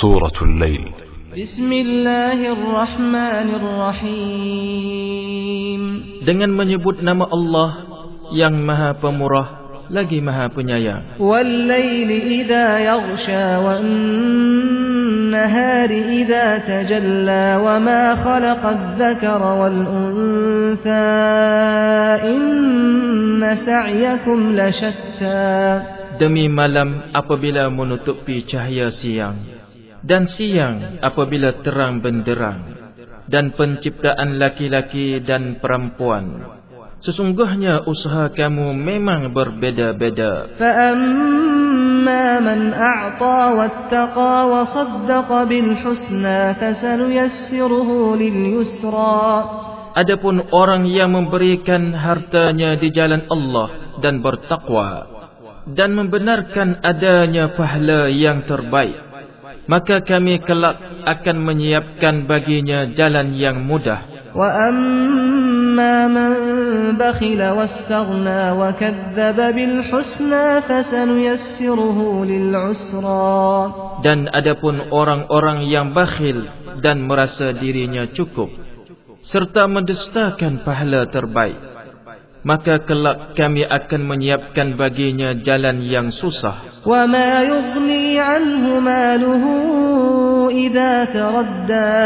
سورة الليل بسم الله الرحمن الرحيم Dengan menyebut nama Allah yang maha pemurah lagi maha penyayang والليل إذا يغشى والنهار إذا تجلى وما خلق الذكر والأنثى إن سعيكم لشتى Demi malam apabila menutupi cahaya siang Dan siang apabila terang benderang Dan penciptaan laki-laki dan perempuan Sesungguhnya usaha kamu memang berbeza-beza فأما من أعطى واتقى وصدق بالحسنى فسنيسره لليسرى Adapun orang yang memberikan hartanya di jalan Allah dan bertakwa dan membenarkan adanya pahala yang terbaik maka kami kelak akan menyiapkan baginya jalan yang mudah. Wa amma man bakhila wastaghna wa kadzdzaba bil husna fasanuyassiruhu lil usra. Dan adapun orang-orang yang bakhil dan merasa dirinya cukup serta mendustakan pahala terbaik maka kelak kami akan menyiapkan baginya jalan yang susah وما يغني عنه ماله إذا تردى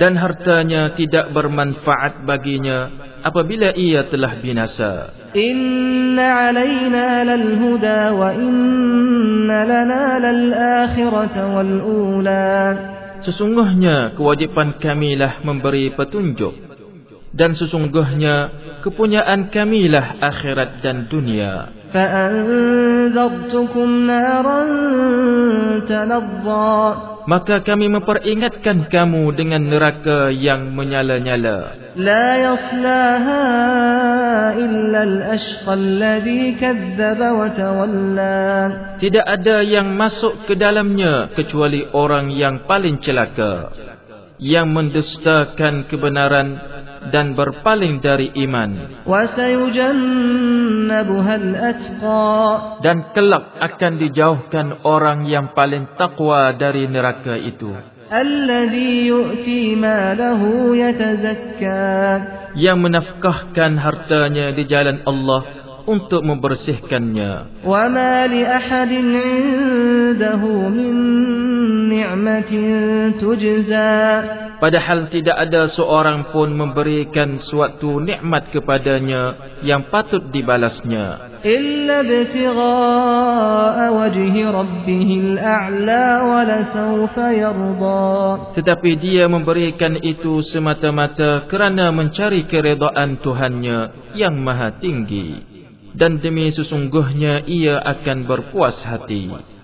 dan hartanya tidak bermanfaat baginya apabila ia telah binasa إن علينا للهدى وإن لنا للآخرة والأولى sesungguhnya kewajipan kamilah memberi petunjuk dan sesungguhnya kepunyaan kamilah akhirat dan dunia فأنذرتكم نارا تلظى maka kami memperingatkan kamu dengan neraka yang menyala-nyala لا يصلاها إلا الأشقى الذي كذب وتولى tidak ada yang masuk ke dalamnya kecuali orang yang paling celaka yang mendustakan kebenaran dan berpaling dari iman وسيجنبها الأتقى dan kelak akan dijauhkan orang yang paling takwa dari neraka itu الذي يؤتي ماله يتزكى yang menafkahkan hartanya di jalan Allah untuk membersihkannya وما لأحد عنده من tujza. Padahal tidak ada seorang pun memberikan suatu nikmat kepadanya yang patut dibalasnya. Illa wajhi al'a wa yarda. Tetapi dia memberikan itu semata-mata kerana mencari keredaan Tuhannya yang maha tinggi. Dan demi sesungguhnya ia akan berpuas hati.